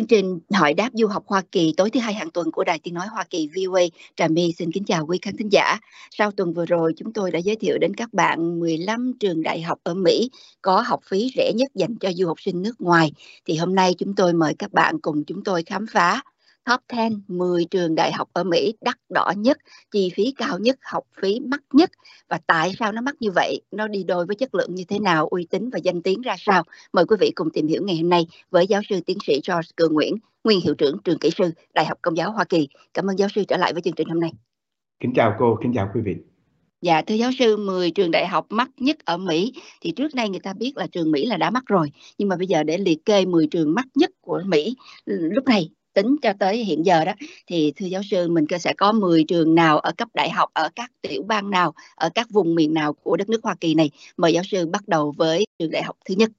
Chương trình hỏi đáp du học Hoa Kỳ tối thứ hai hàng tuần của Đài Tiếng Nói Hoa Kỳ VOA Trà My xin kính chào quý khán thính giả. Sau tuần vừa rồi, chúng tôi đã giới thiệu đến các bạn 15 trường đại học ở Mỹ có học phí rẻ nhất dành cho du học sinh nước ngoài. Thì hôm nay chúng tôi mời các bạn cùng chúng tôi khám phá top 10 10 trường đại học ở Mỹ đắt đỏ nhất, chi phí cao nhất, học phí mắc nhất và tại sao nó mắc như vậy, nó đi đôi với chất lượng như thế nào, uy tín và danh tiếng ra sao. Mời quý vị cùng tìm hiểu ngày hôm nay với giáo sư tiến sĩ George Cường Nguyễn, nguyên hiệu trưởng trường kỹ sư Đại học Công giáo Hoa Kỳ. Cảm ơn giáo sư trở lại với chương trình hôm nay. Kính chào cô, kính chào quý vị. Dạ thưa giáo sư, 10 trường đại học mắc nhất ở Mỹ thì trước nay người ta biết là trường Mỹ là đã mắc rồi, nhưng mà bây giờ để liệt kê 10 trường mắc nhất của Mỹ lúc này tính cho tới hiện giờ đó, thì thưa giáo sư, mình sẽ có 10 trường nào ở cấp đại học, ở các tiểu bang nào, ở các vùng miền nào của đất nước Hoa Kỳ này? Mời giáo sư bắt đầu với trường đại học thứ nhất.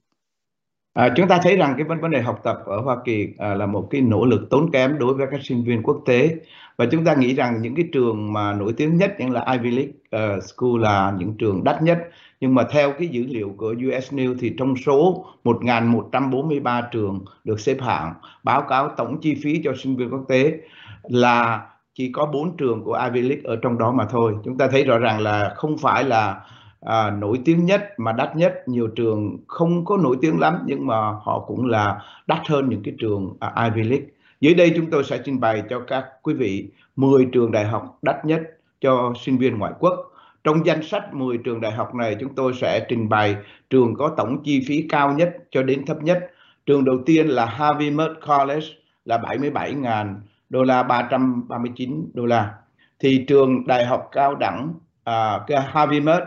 À, chúng ta thấy rằng cái vấn vấn đề học tập ở Hoa Kỳ à, là một cái nỗ lực tốn kém đối với các sinh viên quốc tế và chúng ta nghĩ rằng những cái trường mà nổi tiếng nhất như là Ivy League uh, School là những trường đắt nhất nhưng mà theo cái dữ liệu của US News thì trong số 1.143 trường được xếp hạng báo cáo tổng chi phí cho sinh viên quốc tế là chỉ có 4 trường của Ivy League ở trong đó mà thôi. Chúng ta thấy rõ ràng là không phải là à, nổi tiếng nhất mà đắt nhất. Nhiều trường không có nổi tiếng lắm nhưng mà họ cũng là đắt hơn những cái trường à, Ivy League. Dưới đây chúng tôi sẽ trình bày cho các quý vị 10 trường đại học đắt nhất cho sinh viên ngoại quốc. Trong danh sách 10 trường đại học này chúng tôi sẽ trình bày trường có tổng chi phí cao nhất cho đến thấp nhất. Trường đầu tiên là Harvey Mudd College là 77.000 đô la 339 đô la. Thì trường đại học cao đẳng uh, Harvey Mudd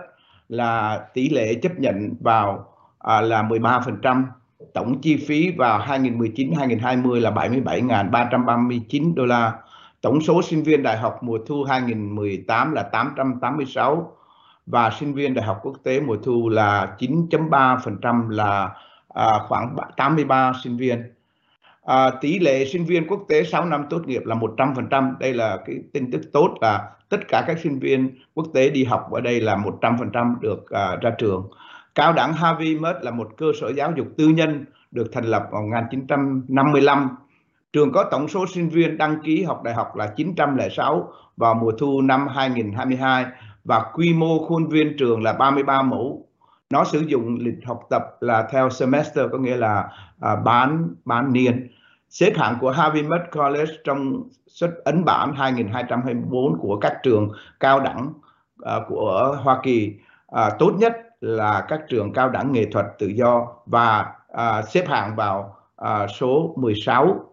là tỷ lệ chấp nhận vào à, là 13%, tổng chi phí vào 2019-2020 là 77.339 đô la. Tổng số sinh viên đại học mùa thu 2018 là 886 và sinh viên đại học quốc tế mùa thu là 9.3% là à, khoảng 83 sinh viên. À, tỷ lệ sinh viên quốc tế 6 năm tốt nghiệp là 100%. Đây là cái tin tức tốt là tất cả các sinh viên quốc tế đi học ở đây là 100% được uh, ra trường. Cao đẳng Harvey Mudd là một cơ sở giáo dục tư nhân được thành lập vào 1955. Trường có tổng số sinh viên đăng ký học đại học là 906 vào mùa thu năm 2022 và quy mô khuôn viên trường là 33 mẫu. Nó sử dụng lịch học tập là theo semester có nghĩa là à, bán bán niên. Xếp hạng của Harvey Mudd College trong xuất ấn bản 2224 của các trường cao đẳng uh, của Hoa Kỳ uh, tốt nhất là các trường cao đẳng nghệ thuật tự do và uh, xếp hạng vào uh, số 16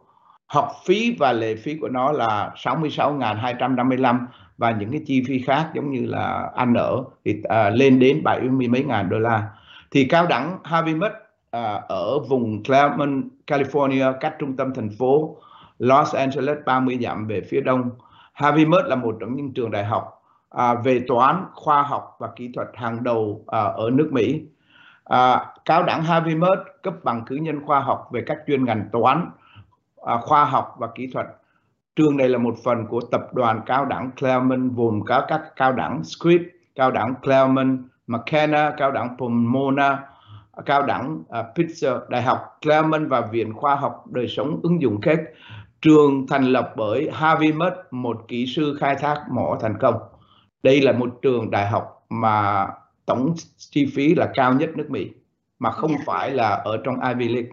học phí và lệ phí của nó là 66.255 và những cái chi phí khác giống như là ăn ở thì uh, lên đến 70 mấy ngàn đô la. Thì cao đẳng Harvey Mudd à, ở vùng Claremont, California cách trung tâm thành phố Los Angeles 30 dặm về phía đông. Harvey Mudd là một trong những trường đại học à, về toán, khoa học và kỹ thuật hàng đầu à, ở nước Mỹ. À, cao đẳng Harvey Mudd cấp bằng cử nhân khoa học về các chuyên ngành toán, à, khoa học và kỹ thuật. Trường này là một phần của tập đoàn cao đẳng Claremont gồm có các cao đẳng Scripps, cao đẳng Claremont, McKenna, cao đẳng Pomona, cao đẳng uh, Pitzer, Đại học Claremont và Viện Khoa học Đời sống ứng dụng khác Trường thành lập bởi Harvey Mudd, một kỹ sư khai thác mỏ thành công. Đây là một trường đại học mà tổng chi phí là cao nhất nước Mỹ, mà không yeah. Dạ. phải là ở trong Ivy League.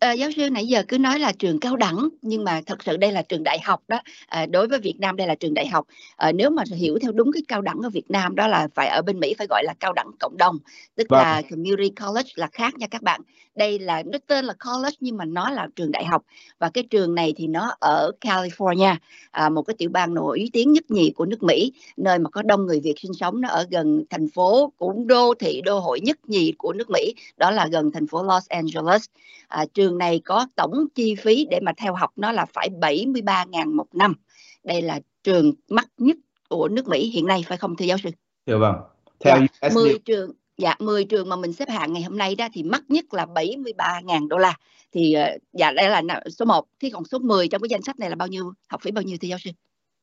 À, giáo sư nãy giờ cứ nói là trường cao đẳng nhưng mà thật sự đây là trường đại học đó. À, đối với Việt Nam đây là trường đại học. À, nếu mà hiểu theo đúng cái cao đẳng ở Việt Nam đó là phải ở bên Mỹ phải gọi là cao đẳng cộng đồng tức vâng. là community college là khác nha các bạn. Đây là nó tên là college nhưng mà nó là trường đại học. Và cái trường này thì nó ở California à, một cái tiểu bang nổi tiếng nhất nhì của nước Mỹ nơi mà có đông người Việt sinh sống. Nó ở gần thành phố cũng đô thị đô hội nhất nhì của nước Mỹ đó là gần thành phố Los Angeles. À, trường này có tổng chi phí để mà theo học nó là phải 73.000 một năm đây là trường mắc nhất của nước Mỹ hiện nay phải không thưa giáo sư? Dạ vâng. Theo dạ, 10 trường dạ 10 trường mà mình xếp hạng ngày hôm nay đó thì mắc nhất là 73.000 đô la thì ờ, dạ đây là số 1 thì còn số 10 trong cái danh sách này là bao nhiêu học phí bao nhiêu thưa giáo sư?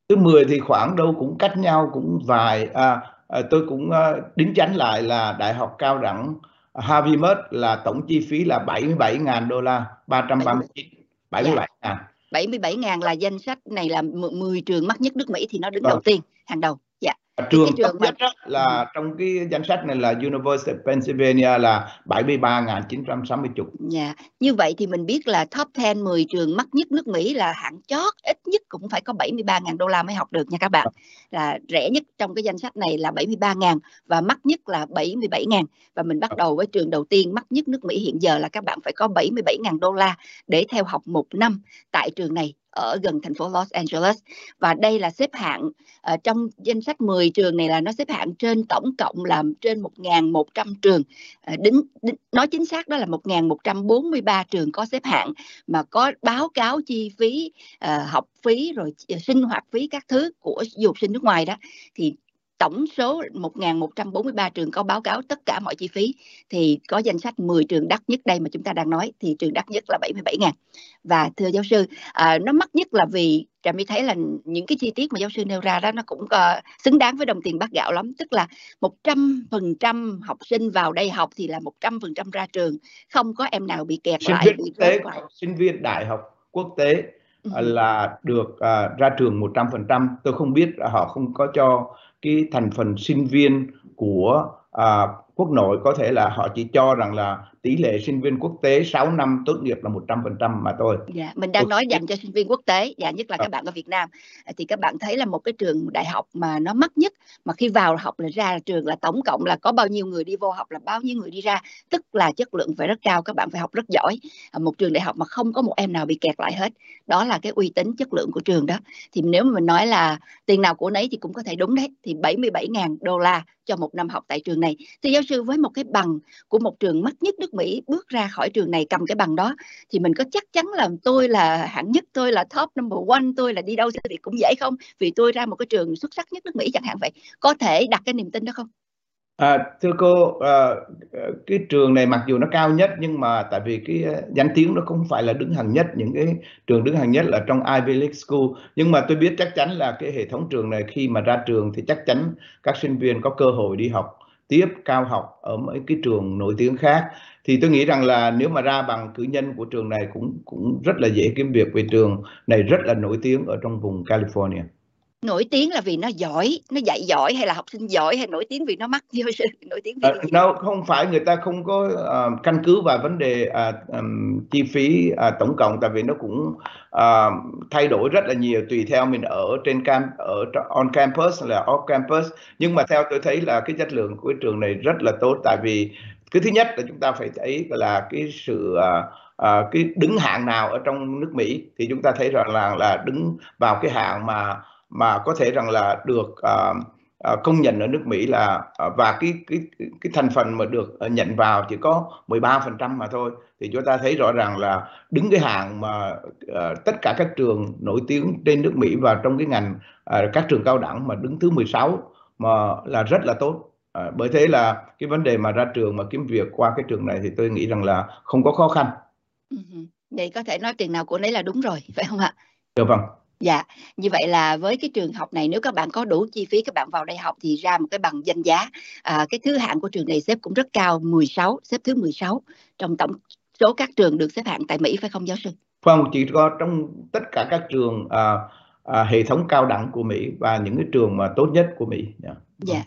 Thứ 10 thì khoảng đâu cũng cách nhau cũng vài à, à, tôi cũng à, đính chánh lại là đại học cao đẳng Harvey Mudd là tổng chi phí là 77.000 đô la 339 77 ngàn. 77 ngàn là danh sách này là 10 trường mắc nhất nước Mỹ thì nó đứng vâng. đầu tiên hàng đầu. Dạ trường, trường thấp nhất mà... là ừ. trong cái danh sách này là University of Pennsylvania là 73.960 chục. Dạ, như vậy thì mình biết là top 10 10 trường mắc nhất nước Mỹ là hạng chót ít nhất cũng phải có 73.000 đô la mới học được nha các bạn. Là rẻ nhất trong cái danh sách này là 73.000 và mắc nhất là 77.000 và mình bắt đầu với trường đầu tiên mắc nhất nước Mỹ hiện giờ là các bạn phải có 77.000 đô la để theo học một năm tại trường này ở gần thành phố Los Angeles. Và đây là xếp hạng uh, trong danh sách 10 trường này là nó xếp hạng trên tổng cộng là trên 1.100 trường. Uh, đính, đính, nói chính xác đó là 1.143 trường có xếp hạng mà có báo cáo chi phí uh, học phí rồi sinh hoạt phí các thứ của du học sinh nước ngoài đó. Thì tổng số 1.143 trường có báo cáo tất cả mọi chi phí thì có danh sách 10 trường đắt nhất đây mà chúng ta đang nói thì trường đắt nhất là 77.000 và thưa giáo sư à, nó mắc nhất là vì trà my thấy là những cái chi tiết mà giáo sư nêu ra đó nó cũng uh, xứng đáng với đồng tiền bát gạo lắm. Tức là 100% học sinh vào đây học thì là 100% ra trường không có em nào bị kẹt sinh lại viên quốc tế sinh viên đại học quốc tế uh, là được uh, ra trường 100% tôi không biết họ không có cho cái thành phần sinh viên của à, quốc nội có thể là họ chỉ cho rằng là tỷ lệ sinh viên quốc tế 6 năm tốt nghiệp là 100% mà thôi. Dạ, mình đang nói dành cho sinh viên quốc tế, dạ nhất là các bạn ở Việt Nam. Thì các bạn thấy là một cái trường đại học mà nó mắc nhất mà khi vào học là ra trường là tổng cộng là có bao nhiêu người đi vô học là bao nhiêu người đi ra, tức là chất lượng phải rất cao, các bạn phải học rất giỏi. Một trường đại học mà không có một em nào bị kẹt lại hết. Đó là cái uy tín chất lượng của trường đó. Thì nếu mà mình nói là tiền nào của nấy thì cũng có thể đúng đấy. Thì 77.000 đô la cho một năm học tại trường này. Thì giáo sư với một cái bằng của một trường mắt nhất nước Mỹ bước ra khỏi trường này cầm cái bằng đó thì mình có chắc chắn là tôi là hạng nhất tôi là top number one tôi là đi đâu thì cũng dễ không? Vì tôi ra một cái trường xuất sắc nhất nước Mỹ chẳng hạn vậy. Có thể đặt cái niềm tin đó không? À, thưa cô, à, à cái trường này mặc dù nó cao nhất nhưng mà tại vì cái à, danh tiếng nó không phải là đứng hàng nhất những cái trường đứng hàng nhất là trong Ivy League School. Nhưng mà tôi biết chắc chắn là cái hệ thống trường này khi mà ra trường thì chắc chắn các sinh viên có cơ hội đi học tiếp cao học ở mấy cái trường nổi tiếng khác. Thì tôi nghĩ rằng là nếu mà ra bằng cử nhân của trường này cũng cũng rất là dễ kiếm việc, vì trường này rất là nổi tiếng ở trong vùng California nổi tiếng là vì nó giỏi nó dạy giỏi hay là học sinh giỏi hay nổi tiếng vì nó mắc vô sự nổi tiếng vì uh, đâu không phải người ta không có uh, căn cứ vào vấn đề uh, um, chi phí uh, tổng cộng tại vì nó cũng uh, thay đổi rất là nhiều tùy theo mình ở trên cam ở on campus là off campus. Nhưng mà theo tôi thấy là cái chất lượng của trường này rất là tốt tại vì cái thứ nhất là chúng ta phải thấy là cái sự uh, uh, cái đứng hạng nào ở trong nước Mỹ thì chúng ta thấy rằng là là đứng vào cái hạng mà mà có thể rằng là được uh, uh, công nhận ở nước Mỹ là uh, và cái cái cái thành phần mà được uh, nhận vào chỉ có 13% mà thôi thì chúng ta thấy rõ ràng là đứng cái hạng mà uh, tất cả các trường nổi tiếng trên nước Mỹ và trong cái ngành uh, các trường cao đẳng mà đứng thứ 16 mà là rất là tốt À, bởi thế là cái vấn đề mà ra trường mà kiếm việc qua cái trường này thì tôi nghĩ rằng là không có khó khăn. Vậy có thể nói tiền nào của nấy là đúng rồi, phải không ạ? Dạ vâng. Dạ, như vậy là với cái trường học này nếu các bạn có đủ chi phí các bạn vào đây học thì ra một cái bằng danh giá. À, cái thứ hạng của trường này xếp cũng rất cao, 16, xếp thứ 16 trong tổng số các trường được xếp hạng tại Mỹ phải không giáo sư? Không, chỉ có trong tất cả các trường à, à, hệ thống cao đẳng của Mỹ và những cái trường mà tốt nhất của Mỹ. Yeah. Dạ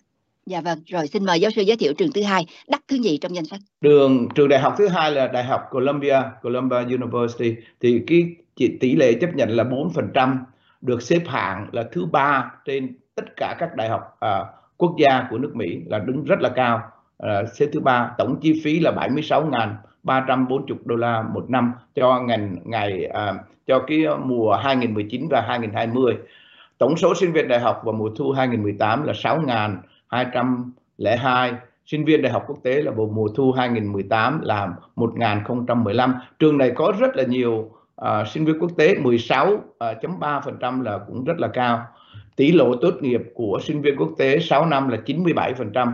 dạ. Vâng, rồi xin mời giáo sư giới thiệu trường thứ hai, đắt thứ gì trong danh sách? Trường trường đại học thứ hai là Đại học Columbia, Columbia University thì cái tỷ lệ chấp nhận là 4%, được xếp hạng là thứ ba trên tất cả các đại học à, quốc gia của nước Mỹ là đứng rất là cao, à, xếp thứ ba. Tổng chi phí là 76.340 đô la một năm cho ngành ngày à, cho cái mùa 2019 và 2020. Tổng số sinh viên đại học vào mùa thu 2018 là 202 sinh viên đại học quốc tế là vào mùa thu 2018 là 1015. Trường này có rất là nhiều uh, sinh viên quốc tế 16.3% à, là cũng rất là cao. Tỷ lệ tốt nghiệp của sinh viên quốc tế 6 năm là 97%.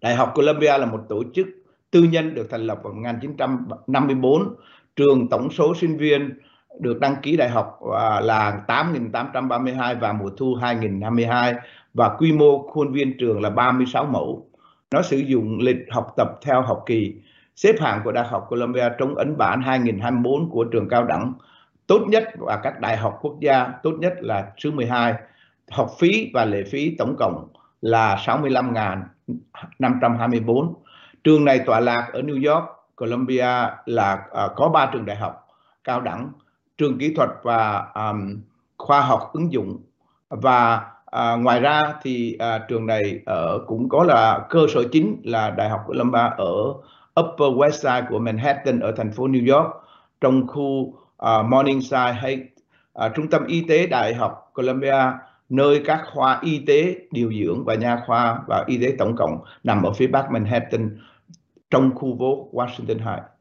Đại học Columbia là một tổ chức tư nhân được thành lập vào 1954. Trường tổng số sinh viên được đăng ký đại học à, là 8.832 vào mùa thu 2022 và quy mô khuôn viên trường là 36 mẫu. Nó sử dụng lịch học tập theo học kỳ. Xếp hạng của Đại học Columbia trong ấn bản 2024 của trường cao đẳng. Tốt nhất và các đại học quốc gia tốt nhất là thứ 12 học phí và lệ phí tổng cộng là 65.524 trường này tọa lạc ở New York Columbia là uh, có ba trường đại học cao đẳng trường kỹ thuật và um, khoa học ứng dụng. Và À, ngoài ra thì à, trường này ở cũng có là cơ sở chính là Đại học Columbia ở Upper West Side của Manhattan ở thành phố New York trong khu à, Morningside hay à, trung tâm y tế Đại học Columbia nơi các khoa y tế điều dưỡng và nha khoa và y tế tổng cộng nằm ở phía bắc Manhattan trong khu phố Washington Heights.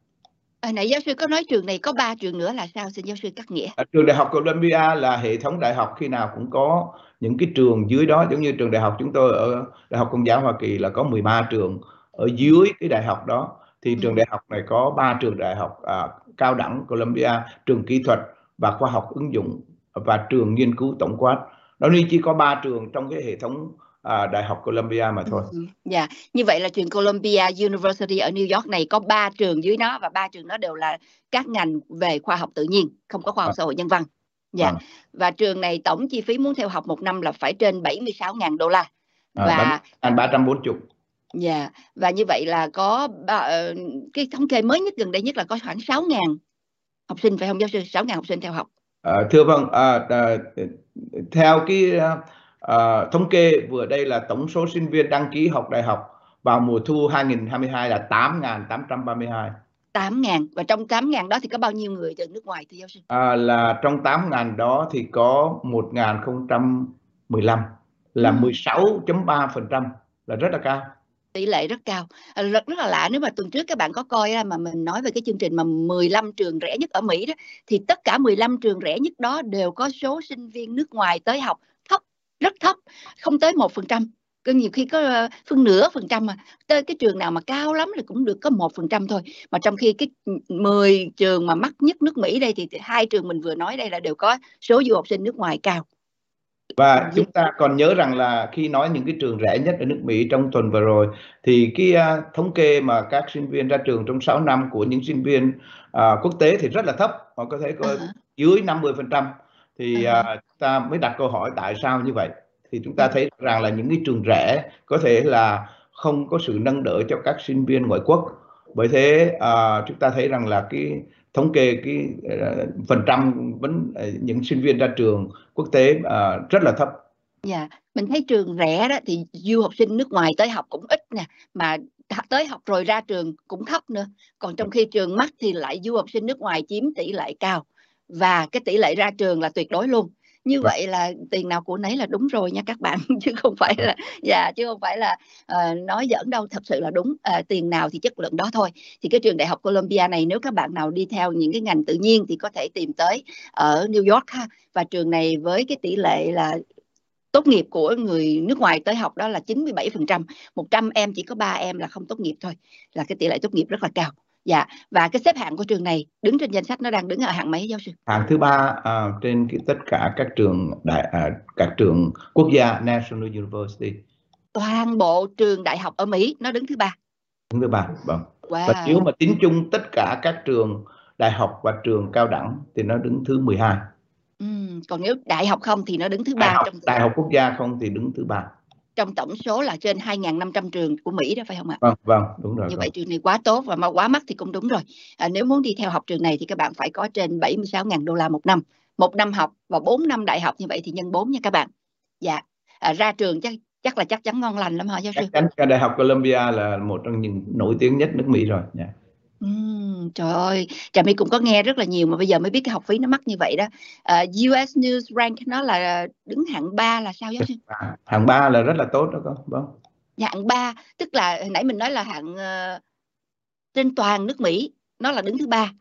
À, nãy giáo sư có nói trường này có ba trường nữa là sao xin giáo sư cắt nghĩa? À, trường đại học Columbia là hệ thống đại học khi nào cũng có những cái trường dưới đó giống như trường đại học chúng tôi ở Đại học Công giáo Hoa Kỳ là có 13 trường ở dưới cái đại học đó thì ừ. trường đại học này có ba trường đại học à, cao đẳng Columbia, trường kỹ thuật và khoa học ứng dụng và trường nghiên cứu tổng quát. Nó nên chỉ có ba trường trong cái hệ thống à, Đại học Columbia mà thôi. Ừ, dạ, yeah. như vậy là trường Columbia University ở New York này có ba trường dưới nó và ba trường đó đều là các ngành về khoa học tự nhiên, không có khoa học à. xã hội nhân văn. Dạ. Yeah. À. Và trường này tổng chi phí muốn theo học một năm là phải trên 76.000 đô la. Và à, 340. Dạ, yeah. và như vậy là có uh, cái thống kê mới nhất gần đây nhất là có khoảng 6.000 học sinh phải không giáo sư? 6.000 học sinh theo học. À, thưa vâng, à, à, theo cái À, thống kê vừa đây là tổng số sinh viên đăng ký học đại học vào mùa thu 2022 là 8.832. 8.000 và trong 8.000 đó thì có bao nhiêu người từ nước ngoài thì giáo sư? À, là trong 8.000 đó thì có 1.015 là ừ. 16.3% là rất là cao tỷ lệ rất cao rất rất là lạ nếu mà tuần trước các bạn có coi mà mình nói về cái chương trình mà 15 trường rẻ nhất ở Mỹ đó thì tất cả 15 trường rẻ nhất đó đều có số sinh viên nước ngoài tới học rất thấp không tới một phần trăm. Nhiều khi có ờ, phân nửa phần trăm mà. Tới cái trường nào mà cao lắm thì cũng được có một phần trăm thôi. Mà trong khi cái 10 trường mà mắc nhất nước Mỹ đây thì hai trường mình vừa nói đây là đều có số du học sinh nước ngoài cao. Và chúng ta còn nhớ rằng là khi nói những cái trường rẻ nhất ở nước Mỹ trong tuần vừa rồi thì cái uh, thống kê mà các sinh viên ra trường trong 6 năm của những sinh viên uh, quốc tế thì rất là thấp. Họ có thể có uh-huh. dưới 50% thì uh-huh. uh, ta mới đặt câu hỏi tại sao như vậy thì chúng ta thấy rằng là những cái trường rẻ có thể là không có sự nâng đỡ cho các sinh viên ngoại quốc bởi thế uh, chúng ta thấy rằng là cái thống kê cái uh, phần trăm vẫn uh, những sinh viên ra trường quốc tế uh, rất là thấp. Dạ, yeah. mình thấy trường rẻ đó thì du học sinh nước ngoài tới học cũng ít nè, mà tới học rồi ra trường cũng thấp nữa. Còn trong khi trường mắc thì lại du học sinh nước ngoài chiếm tỷ lệ cao và cái tỷ lệ ra trường là tuyệt đối luôn. Như vâng. vậy là tiền nào của nấy là đúng rồi nha các bạn. Chứ không phải là dạ chứ không phải là uh, nói giỡn đâu thật sự là đúng. Uh, tiền nào thì chất lượng đó thôi. Thì cái trường đại học Columbia này nếu các bạn nào đi theo những cái ngành tự nhiên thì có thể tìm tới ở New York ha. Và trường này với cái tỷ lệ là tốt nghiệp của người nước ngoài tới học đó là 97%, 100 em chỉ có 3 em là không tốt nghiệp thôi, là cái tỷ lệ tốt nghiệp rất là cao. Dạ, và cái xếp hạng của trường này đứng trên danh sách nó đang đứng ở hạng mấy giáo sư? Hạng thứ ba uh, trên cái, tất cả các trường đại uh, các trường quốc gia National University. Toàn bộ trường đại học ở Mỹ nó đứng thứ ba. Đứng thứ ba, vâng. Wow. Và nếu mà tính chung tất cả các trường đại học và trường cao đẳng thì nó đứng thứ 12. Ừ, còn nếu đại học không thì nó đứng thứ ba trong đại học quốc gia không thì đứng thứ ba trong tổng số là trên 2.500 trường của Mỹ đó phải không ạ? Vâng, vâng, đúng rồi. Như vâng. vậy trường này quá tốt và mà quá mắc thì cũng đúng rồi. À, nếu muốn đi theo học trường này thì các bạn phải có trên 76.000 đô la một năm. Một năm học và 4 năm đại học như vậy thì nhân 4 nha các bạn. Dạ, à, ra trường chắc chắc là chắc chắn ngon lành lắm hả giáo sư? Chắc chắn Đại học Columbia là một trong những nổi tiếng nhất nước Mỹ rồi. Yeah. Dạ. Ừm, trời ơi, Trà My cũng có nghe rất là nhiều mà bây giờ mới biết cái học phí nó mắc như vậy đó. À, US News rank nó là đứng hạng 3 là sao giáo sư? À, hạng 3 là rất là tốt đó con. Vâng. Hạng 3 tức là nãy mình nói là hạng uh, trên toàn nước Mỹ nó là đứng thứ ba.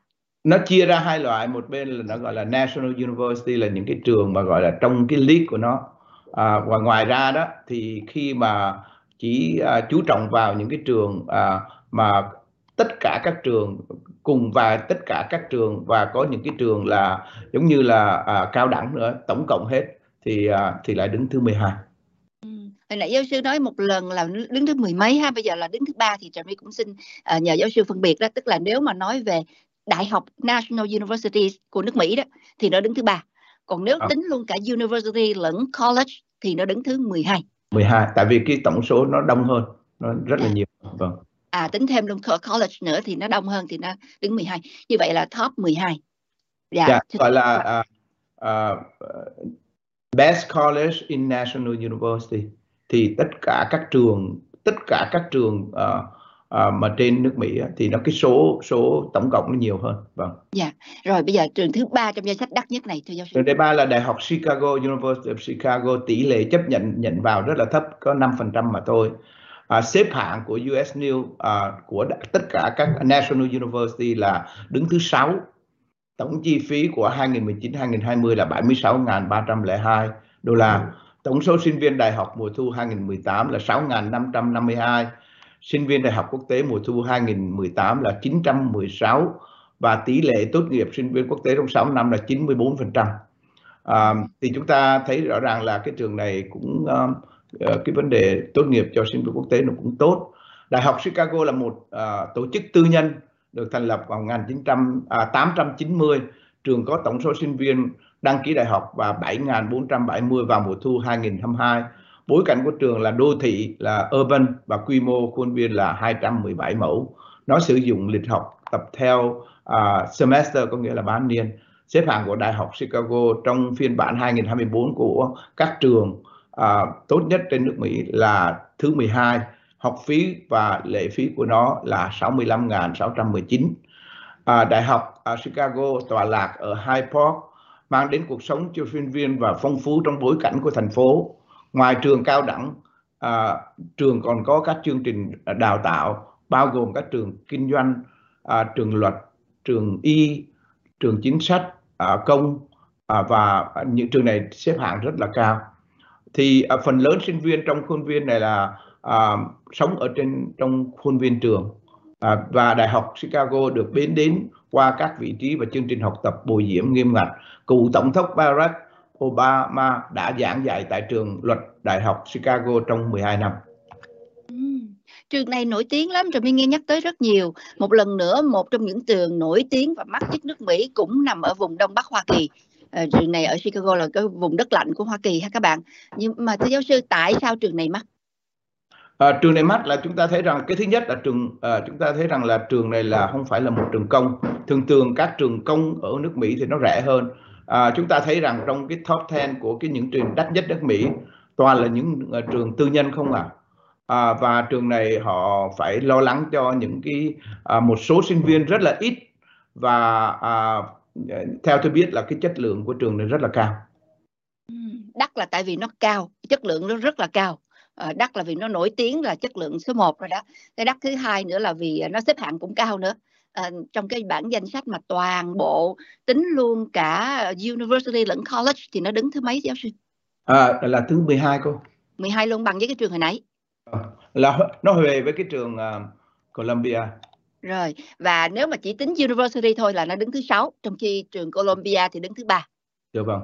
Nó chia ra hai loại, một bên là nó gọi là National University là những cái trường mà gọi là trong cái list của nó. À, và ngoài ra đó thì khi mà chỉ uh, chú trọng vào những cái trường uh, mà tất cả các trường cùng và tất cả các trường và có những cái trường là giống như là à, cao đẳng nữa tổng cộng hết thì à, thì lại đứng thứ 12. Ừ. hồi nãy giáo sư nói một lần là đứng thứ mười mấy ha bây giờ là đứng thứ ba thì trà my cũng xin uh, nhờ giáo sư phân biệt đó tức là nếu mà nói về đại học National University của nước Mỹ đó thì nó đứng thứ ba còn nếu à. tính luôn cả university lẫn college thì nó đứng thứ 12 12 tại vì cái tổng số nó đông hơn nó rất là à. nhiều vâng à tính thêm luôn college nữa thì nó đông hơn thì nó đứng 12 như vậy là top 12 dạ yeah, gọi là uh, uh, best college in national university. Thì tất cả các trường tất cả các trường uh, uh, mà trên nước Mỹ thì nó cái số số tổng cộng nó nhiều hơn. Vâng. Dạ rồi bây giờ trường thứ ba trong danh sách đắt nhất này thưa giáo sư. Trường thứ ba là đại học Chicago University of Chicago tỷ lệ chấp nhận nhận vào rất là thấp có 5% mà thôi à, xếp hạng của US News à, của tất cả các National University là đứng thứ sáu. Tổng chi phí của 2019-2020 là 76.302 đô la. Tổng số sinh viên đại học mùa thu 2018 là 6.552 sinh viên đại học quốc tế mùa thu 2018 là 916 và tỷ lệ tốt nghiệp sinh viên quốc tế trong 6 năm là 94%. À, thì chúng ta thấy rõ ràng là cái trường này cũng uh, Ờ, cái vấn đề tốt nghiệp cho sinh viên quốc tế nó cũng tốt. Đại học Chicago là một à, tổ chức tư nhân được thành lập vào 1890. À, trường có tổng số sinh viên đăng ký đại học và 7.470 vào mùa thu 2022 bối cảnh của trường là đô thị là urban và quy mô khuôn viên là 217 mẫu nó sử dụng lịch học tập theo à, semester có nghĩa là bán niên xếp hạng của đại học Chicago trong phiên bản 2024 của các trường uh, tốt nhất trên nước Mỹ là thứ 12 học phí và lệ phí của nó là 65.619 à, Đại học à, Chicago tọa lạc ở Hyde Park mang đến cuộc sống cho sinh viên và phong phú trong bối cảnh của thành phố. Ngoài trường cao đẳng à, trường còn có các chương trình đào tạo bao gồm các trường kinh doanh à, trường luật trường y trường chính sách à, công à, và những trường này xếp hạng rất là cao thì à, phần lớn sinh viên trong khuôn viên này là à, sống ở trên trong khuôn viên trường à, và đại học Chicago được biến đến qua các vị trí và chương trình học tập bồi dưỡng nghiêm ngặt cựu tổng thống Barack Obama đã giảng dạy tại trường luật Đại học Chicago trong 12 năm. Trường này nổi tiếng lắm rồi mình nghe nhắc tới rất nhiều. Một lần nữa, một trong những trường nổi tiếng và mắc nhất nước Mỹ cũng nằm ở vùng Đông Bắc Hoa Kỳ. Ờ, trường này ở Chicago là cái vùng đất lạnh của Hoa Kỳ ha các bạn. Nhưng mà thưa giáo sư, tại sao trường này mắc? À, trường này mắc là chúng ta thấy rằng cái thứ nhất là trường à, chúng ta thấy rằng là trường này là không phải là một trường công. Thường thường các trường công ở nước Mỹ thì nó rẻ hơn à, chúng ta thấy rằng trong cái top 10 của cái những trường đắt nhất nước Mỹ toàn là những uh, trường tư nhân không à. à và trường này họ phải lo lắng cho những cái à, một số sinh viên rất là ít và à, theo tôi biết là cái chất lượng của trường này rất là cao đắt là tại vì nó cao chất lượng nó rất là cao à, đắt là vì nó nổi tiếng là chất lượng số 1 rồi đó cái đắt thứ hai nữa là vì nó xếp hạng cũng cao nữa uh, trong cái bảng danh sách mà toàn bộ tính luôn cả university lẫn college thì nó đứng thứ mấy giáo sư? À, là thứ 12 cô. 12 luôn bằng với cái trường hồi nãy. À, là nó về với cái trường uh, Columbia. Rồi, và nếu mà chỉ tính university thôi là nó đứng thứ sáu, trong khi trường Columbia thì đứng thứ ba. Dạ vâng.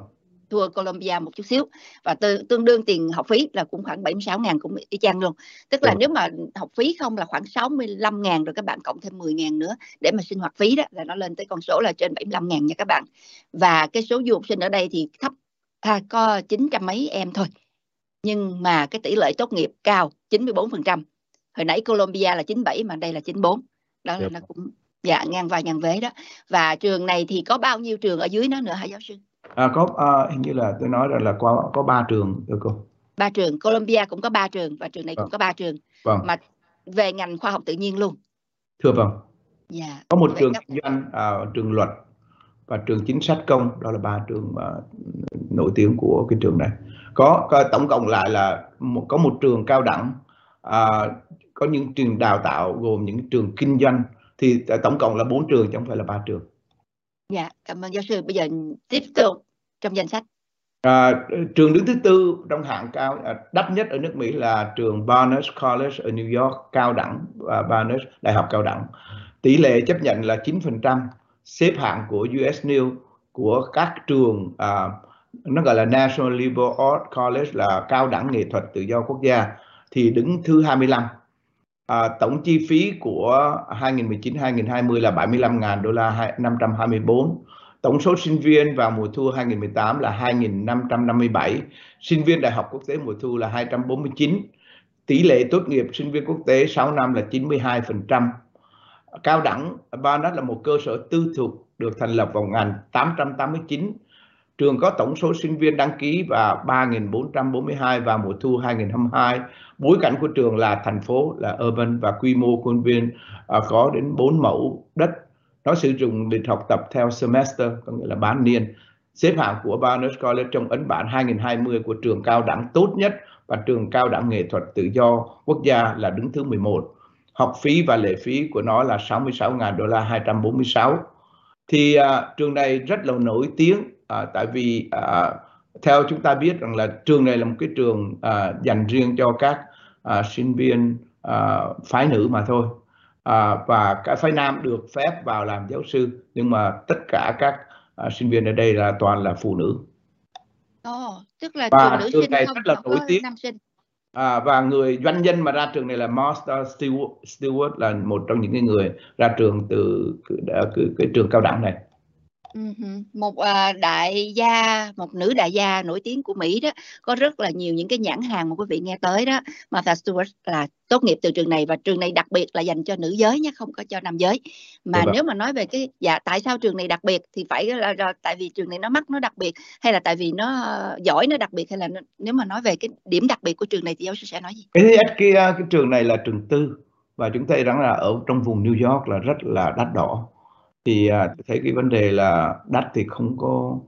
Thua Colombia một chút xíu và tương, tương đương tiền học phí là cũng khoảng 76 ngàn cũng y chang luôn. Tức là ừ. nếu mà học phí không là khoảng 65 ngàn rồi các bạn cộng thêm 10 ngàn nữa để mà sinh hoạt phí đó là nó lên tới con số là trên 75 ngàn nha các bạn. Và cái số du học sinh ở đây thì thấp à, có 900 mấy em thôi. Nhưng mà cái tỷ lệ tốt nghiệp cao 94% hồi nãy Colombia là 97 mà đây là 94 đó là yep. nó cũng dạ ngang vài ngàn vế đó và trường này thì có bao nhiêu trường ở dưới nó nữa hả giáo sư À, có à, hình như là tôi nói rằng là có có ba trường thưa cô. Ba trường, Colombia cũng có ba trường và trường này vâng. cũng có ba trường. Vâng. Mà về ngành khoa học tự nhiên luôn. Thưa vâng. Dạ. Có một trường kinh doanh, à, trường luật và trường chính sách công, đó là ba trường mà nổi tiếng của cái trường này. Có, có tổng cộng lại là một, có một trường cao đẳng, à, có những trường đào tạo gồm những trường kinh doanh thì tổng cộng là bốn trường chứ không phải là ba trường. Dạ, cảm ơn giáo sư. Bây giờ tiếp tục trong danh sách. À, trường đứng thứ tư trong hạng cao à, đắt nhất ở nước Mỹ là trường Barnes College ở New York cao đẳng và Barnes đại học cao đẳng tỷ lệ chấp nhận là 9% xếp hạng của US News của các trường à, nó gọi là National Liberal Arts College là cao đẳng nghệ thuật tự do quốc gia thì đứng thứ 25 à, tổng chi phí của 2019-2020 là 75.000 đô la 524 tổng số sinh viên vào mùa thu 2018 là 2.557 sinh viên đại học quốc tế mùa thu là 249 tỷ lệ tốt nghiệp sinh viên quốc tế 6 năm là 92% cao đẳng Barnard là một cơ sở tư thục được thành lập vào 1889 Trường có tổng số sinh viên đăng ký và 3.442 vào mùa thu 2022. Bối cảnh của trường là thành phố, là urban và quy mô khuôn viên à, có đến 4 mẫu đất. Nó sử dụng lịch học tập theo semester, có nghĩa là bán niên. Xếp hạng của Barnes College trong ấn bản 2020 của trường cao đẳng tốt nhất và trường cao đẳng nghệ thuật tự do quốc gia là đứng thứ 11. Học phí và lệ phí của nó là 66.000 đô la 246. Thì à, trường này rất là nổi tiếng à, tại vì à, theo chúng ta biết rằng là trường này là một cái trường à, dành riêng cho các à, sinh viên à, phái nữ mà thôi à, và các phái nam được phép vào làm giáo sư nhưng mà tất cả các à, sinh viên ở đây là toàn là phụ nữ. Ồ, tức là và trường nữ sinh này không rất là nổi tiếng. Nam sinh. À, và người doanh nhân mà ra trường này là Master Stewart, Stewart là một trong những người ra trường từ cái, cái, cái trường cao đẳng này một à, đại gia, một nữ đại gia nổi tiếng của Mỹ đó có rất là nhiều những cái nhãn hàng mà quý vị nghe tới đó. Martha Stewart là tốt nghiệp từ trường này và trường này đặc biệt là dành cho nữ giới nhé, không có cho nam giới. Mà nếu mà nói về cái dạ tại sao trường này đặc biệt thì phải là, là tại vì trường này nó mắc nó đặc biệt hay là tại vì nó giỏi nó đặc biệt hay là nếu mà nói về cái điểm đặc biệt của trường này thì giáo sư sẽ nói gì? Cái thứ nhất cái cái trường này là trường tư và chúng ta thấy rằng là ở trong vùng New York là rất là đắt đỏ thì à, tôi thấy cái vấn đề là đắt thì không có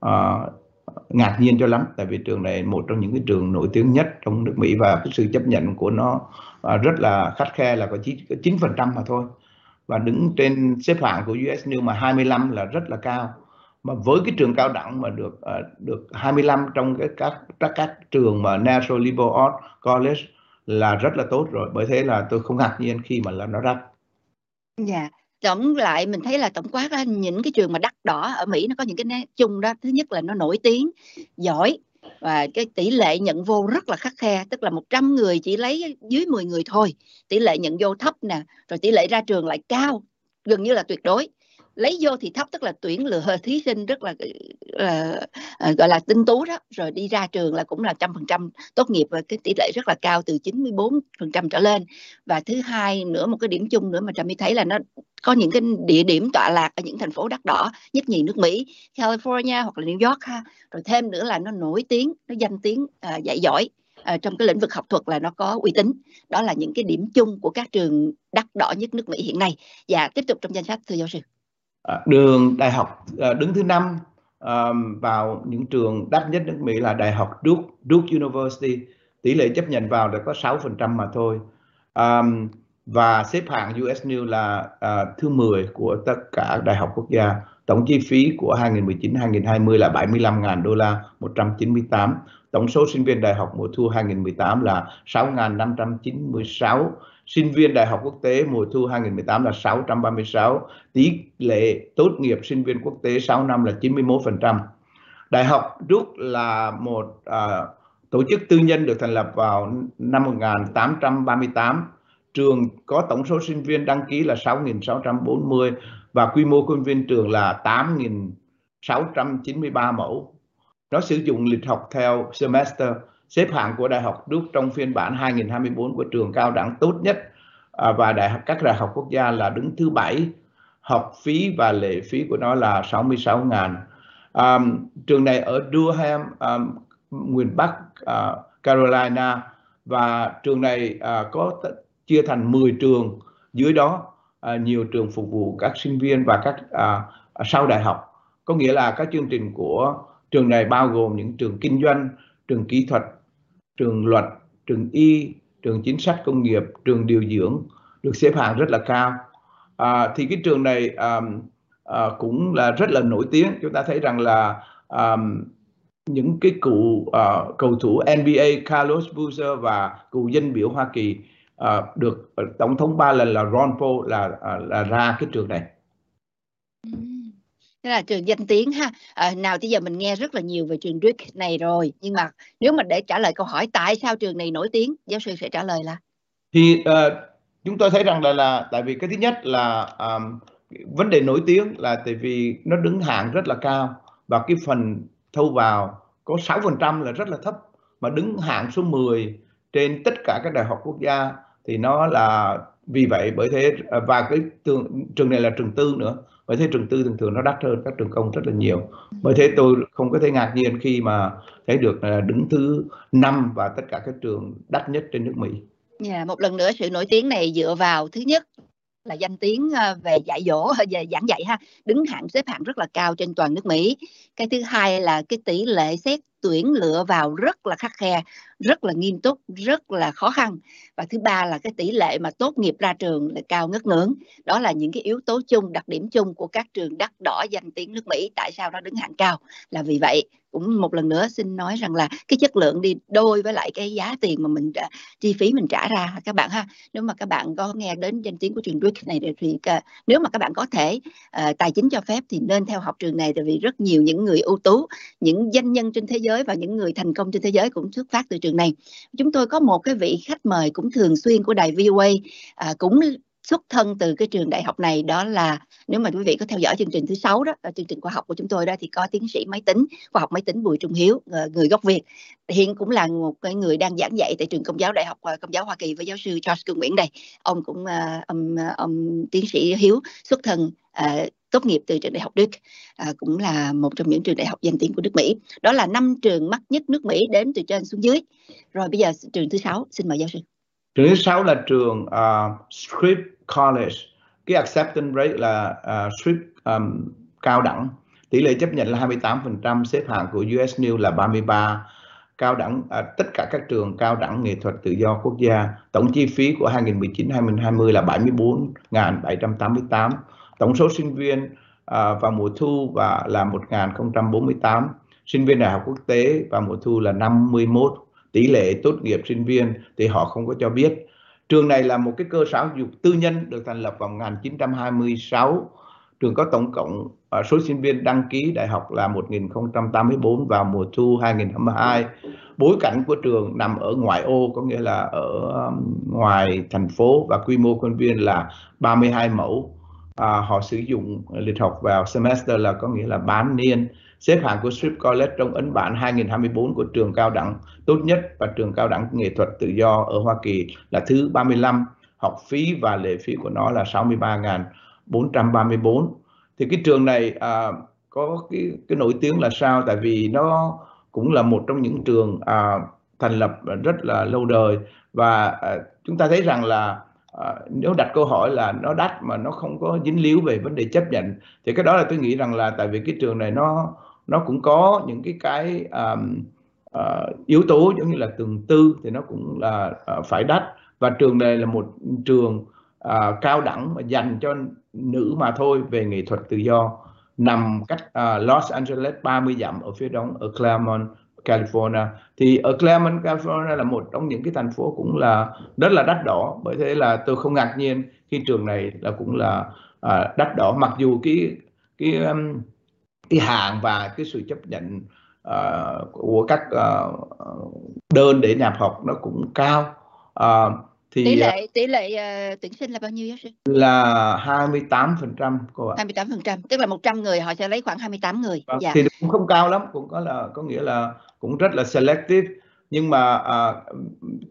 à, ngạc nhiên cho lắm tại vì trường này một trong những cái trường nổi tiếng nhất trong nước Mỹ và cái sự chấp nhận của nó à, rất là khắt khe là có chín phần trăm mà thôi và đứng trên xếp hạng của US News mà 25 là rất là cao mà với cái trường cao đẳng mà được uh, được 25 trong cái các các các trường mà National Liberal Arts College là rất là tốt rồi bởi thế là tôi không ngạc nhiên khi mà là nó đắt. Dạ. Yeah tổng lại mình thấy là tổng quát là những cái trường mà đắt đỏ ở Mỹ nó có những cái nét chung đó. Thứ nhất là nó nổi tiếng, giỏi và cái tỷ lệ nhận vô rất là khắc khe, tức là 100 người chỉ lấy dưới 10 người thôi. Tỷ lệ nhận vô thấp nè, rồi tỷ lệ ra trường lại cao, gần như là tuyệt đối lấy vô thì thấp tức là tuyển lựa thí sinh rất là uh, gọi là tinh tú đó. Rồi đi ra trường là cũng là trăm phần trăm tốt nghiệp và cái tỷ lệ rất là cao từ 94 phần trăm trở lên. Và thứ hai nữa một cái điểm chung nữa mà trà my thấy là nó có những cái địa điểm tọa lạc ở những thành phố đắt đỏ nhất nhì nước Mỹ California hoặc là New York ha. Rồi thêm nữa là nó nổi tiếng nó danh tiếng uh, dạy giỏi À, trong cái lĩnh vực học thuật là nó có uy tín. Đó là những cái điểm chung của các trường đắt đỏ nhất nước Mỹ hiện nay. Và tiếp tục trong danh sách thưa giáo sư. À, đường đại học à, đứng thứ năm vào những trường đắt nhất nước Mỹ là đại học Duke, Duke University. Tỷ lệ chấp nhận vào đã có 6% mà thôi. Và xếp hạng US News là à, thứ 10 của tất cả đại học quốc gia. Tổng chi phí của 2019-2020 là 75.000 đô la 198 tổng số sinh viên đại học mùa thu 2018 là 6.596 sinh viên Đại học Quốc tế mùa thu 2018 là 636, tỷ lệ tốt nghiệp sinh viên quốc tế 6 năm là 91%. Đại học Duke là một à, tổ chức tư nhân được thành lập vào năm 1838. Trường có tổng số sinh viên đăng ký là 6.640 và quy mô khuôn viên trường là 8.693 mẫu. Nó sử dụng lịch học theo semester xếp hạng của Đại học Đức trong phiên bản 2024 của trường cao đẳng tốt nhất à, và đại học các đại học quốc gia là đứng thứ bảy. Học phí và lệ phí của nó là 66 ngàn um, trường này ở Durham um, miền Bắc uh, Carolina và trường này uh, có chia thành 10 trường. Dưới đó uh, nhiều trường phục vụ các sinh viên và các uh, sau đại học. Có nghĩa là các chương trình của trường này bao gồm những trường kinh doanh trường kỹ thuật trường luật, trường y, trường chính sách công nghiệp, trường điều dưỡng được xếp hạng rất là cao. À, thì cái trường này à, à, cũng là rất là nổi tiếng. Chúng ta thấy rằng là à, những cái cựu à, ờ, cầu thủ NBA Carlos Boozer và cựu dân biểu Hoa Kỳ à, được ờ, tổng thống ba lần là Ron Paul là uh, là ra cái trường này. Thế là trường danh tiếng ha. À, nào tới giờ mình nghe rất là nhiều về trường Duke này rồi, nhưng mà nếu mà để trả lời câu hỏi tại sao trường này nổi tiếng, giáo sư sẽ trả lời là? Thì uh, chúng tôi thấy rằng là là tại vì cái thứ nhất là um, vấn đề nổi tiếng là tại vì nó đứng hạng rất là cao và cái phần thâu vào có 6% là rất là thấp. Mà đứng hạng số 10 trên tất cả các đại học quốc gia thì nó là vì vậy bởi thế và cái trường, trường này là trường tư nữa bởi thế trường tư thường thường nó đắt hơn các trường công rất là nhiều. Bởi thế tôi không có thể ngạc nhiên khi mà thấy được đứng thứ năm và tất cả các trường đắt nhất trên nước Mỹ. Yeah, một lần nữa sự nổi tiếng này dựa vào thứ nhất là danh tiếng ờ, về dạy dỗ về giảng dạy ha đứng hạng xếp hạng rất là cao trên toàn nước Mỹ. Cái thứ hai là cái tỷ lệ xét tuyển lựa vào rất là khắc khe rất là nghiêm túc, rất là khó khăn. Và thứ ba là cái tỷ lệ mà tốt nghiệp ra trường là cao ngất ngưỡng. Đó là những cái yếu tố chung, đặc điểm chung của các trường đắt đỏ danh tiếng nước Mỹ, tại sao nó đứng hạng cao? Là vì vậy cũng một lần nữa xin nói rằng là cái chất lượng đi đôi với lại cái giá tiền mà mình đã, chi phí mình trả ra các bạn ha? Nếu mà các bạn có nghe đến danh tiếng của trường Duke này thì uh, nếu mà các bạn có thể uh, tài chính cho phép thì nên theo học trường này tại vì rất nhiều những người ưu tú những danh nhân trên thế giới và những người thành công trên thế giới cũng xuất phát từ trường này. Chúng tôi có một cái vị khách mời cũng thường xuyên của đài VOA uh, ờ, cũng xuất thân từ cái trường đại học này đó là nếu mà quý vị có theo dõi chương trình thứ sáu đó ờ, chương trình khoa học của chúng tôi đó thì có tiến sĩ máy tính khoa học máy tính Bùi Trung Hiếu ờ, người gốc Việt. Hiện cũng là một cái người đang giảng dạy tại trường công giáo đại học ờ, công giáo Hoa Kỳ với giáo sư Charles Cương Nguyễn đây. Ông cũng ông, ông tiến sĩ Hiếu xuất thân À, tốt nghiệp từ trường đại học Đức à, cũng là một trong những trường đại học danh tiếng của nước Mỹ. Đó là năm trường mắc nhất nước Mỹ đến từ trên xuống dưới. Rồi bây giờ trường thứ sáu xin mời giáo sư trường thứ sáu là trường à, uh, Scripps College. Cái acceptance rate là à, uh, Scripps um, cao đẳng. Tỷ lệ chấp nhận là 28% xếp hạng của US News là 33 cao đẳng à, tất cả các trường cao đẳng nghệ thuật tự do quốc gia. Tổng chi phí của 2019-2020 là 74.788 tổng số sinh viên à, vào mùa thu và là 1.048 sinh viên đại học quốc tế vào mùa thu là 51 tỷ lệ tốt nghiệp sinh viên thì họ không có cho biết. Trường này là một cái cơ sở giáo dục tư nhân được thành lập vào 1926. Trường có tổng cộng à, số sinh viên đăng ký đại học là 1084 vào mùa thu 2022. Bối cảnh của trường nằm ở ngoại ô có nghĩa là ở um, ngoài thành phố và quy mô khuôn viên là 32 mẫu. À, họ sử dụng lịch học vào semester là có nghĩa là bán niên xếp hạng của Strip College trong ấn bản 2024 của trường cao đẳng tốt nhất và trường cao đẳng nghệ thuật tự do ở Hoa Kỳ là thứ 35. Học phí và lệ phí của nó là 63.434. Thì cái trường này à, có cái cái nổi tiếng là sao? Tại vì nó cũng là một trong những trường à, thành lập rất là lâu đời và à, chúng ta thấy rằng là à, nếu đặt câu hỏi là nó đắt mà nó không có dính líu về vấn đề chấp nhận thì cái đó là tôi nghĩ rằng là tại vì cái trường này nó nó cũng có những cái cái um, uh, yếu tố giống như là tường tư thì nó cũng là uh, phải đắt. Và trường này là một trường uh, cao đẳng mà dành cho nữ mà thôi về nghệ thuật tự do nằm cách uh, Los Angeles 30 dặm ở phía đông ở Claremont California. Thì ở Claremont California là một trong những cái thành phố cũng là rất là đắt đỏ. Bởi thế là tôi không ngạc nhiên khi trường này là cũng là uh, đắt đỏ. Mặc dù cái cái um, cái hạn và cái sự chấp nhận uh, của các uh, đơn để nhập học nó cũng cao uh, thì tỷ lệ tỷ lệ uh, tuyển sinh là bao nhiêu giáo sư? Là 28 phần trăm cô ạ. 28 phần trăm, tức là 100 người họ sẽ lấy khoảng 28 người. À, dạ. Thì cũng không cao lắm, cũng có là có nghĩa là cũng rất là selective nhưng mà à,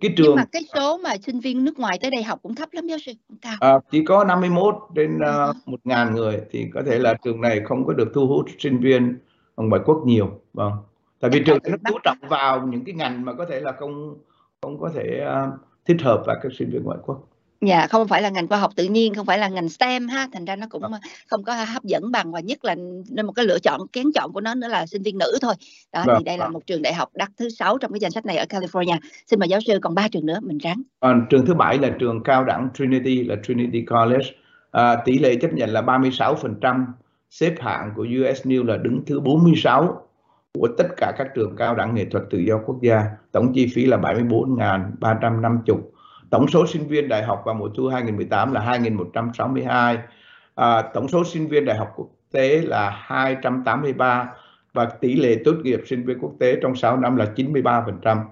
cái trường nhưng mà cái số mà sinh viên nước ngoài tới đây học cũng thấp lắm giáo sư không cao. À, chỉ có 51 trên uh, một ngàn người thì có thể là trường này không có được thu hút sinh viên ngoại quốc nhiều vâng. Tại vì trường nó chú trọng vào những cái ngành mà có thể là không không có thể uh, thích hợp với các sinh viên ngoại quốc Dạ, không phải là ngành khoa học tự nhiên, không phải là ngành STEM ha, thành ra nó cũng ờ. không có hấp dẫn bằng và nhất là nên một cái lựa chọn kén chọn của nó nữa là sinh viên nữ thôi. Đó vâng, thì đây là vâng. một trường đại học đắt thứ sáu trong cái danh sách này ở California. Xin mời giáo sư còn ba trường nữa mình ráng. À, trường thứ bảy là trường cao đẳng Trinity là Trinity College. À, tỷ lệ chấp nhận là 36%, xếp hạng của US News là đứng thứ 46 của tất cả các trường cao đẳng nghệ thuật tự do quốc gia. Tổng chi phí là 74.350 Tổng số sinh viên đại học vào mùa thu 2018 là 2.162. À, tổng số sinh viên đại học quốc tế là 283 và tỷ lệ tốt nghiệp sinh viên quốc tế trong 6 năm là 93%.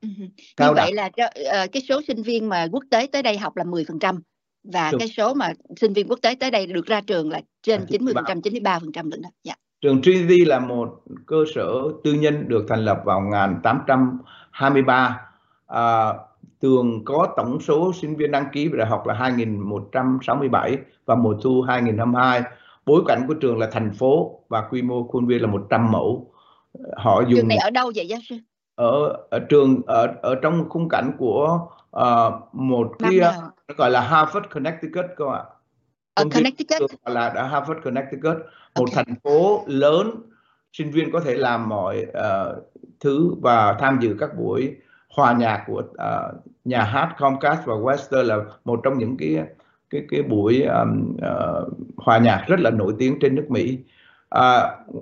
Ừ. Cao Như vậy là uh, cái số sinh viên mà quốc tế tới đây học là 10% và Được. cái số mà sinh viên quốc tế tới đây được ra trường là trên 90%, 93% lận đó. Dạ. Trường Trinity là một cơ sở tư nhân được thành lập vào 1823. À, trường có tổng số sinh viên đăng ký vào đại học là 2.167 và mùa thu 2022. Bối cảnh của trường là thành phố và quy mô khuôn viên là 100 mẫu. Họ dùng trường này ở đâu vậy giáo sư? Ở, ở trường ở ở trong khung cảnh của uh, một cái nó gọi là Harvard Connecticut cơ ạ. Ở Connecticut gọi là đã Harvard Connecticut, một okay. thành phố lớn sinh viên có thể làm mọi uh, thứ và tham dự các buổi hòa nhạc của uh, nhà hát Comcast và Western là một trong những cái cái cái buổi um, uh, hòa nhạc rất là nổi tiếng trên nước Mỹ. Uh,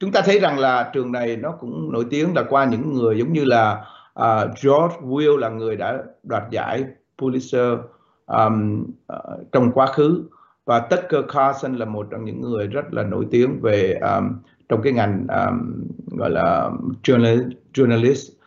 chúng ta thấy rằng là trường này nó cũng nổi tiếng là qua những người giống như là uh, George Will là người đã đoạt giải Pulitzer um, uh, trong quá khứ và Tucker Carlson là một trong những người rất là nổi tiếng về um, trong cái ngành um, gọi là journalist, journalist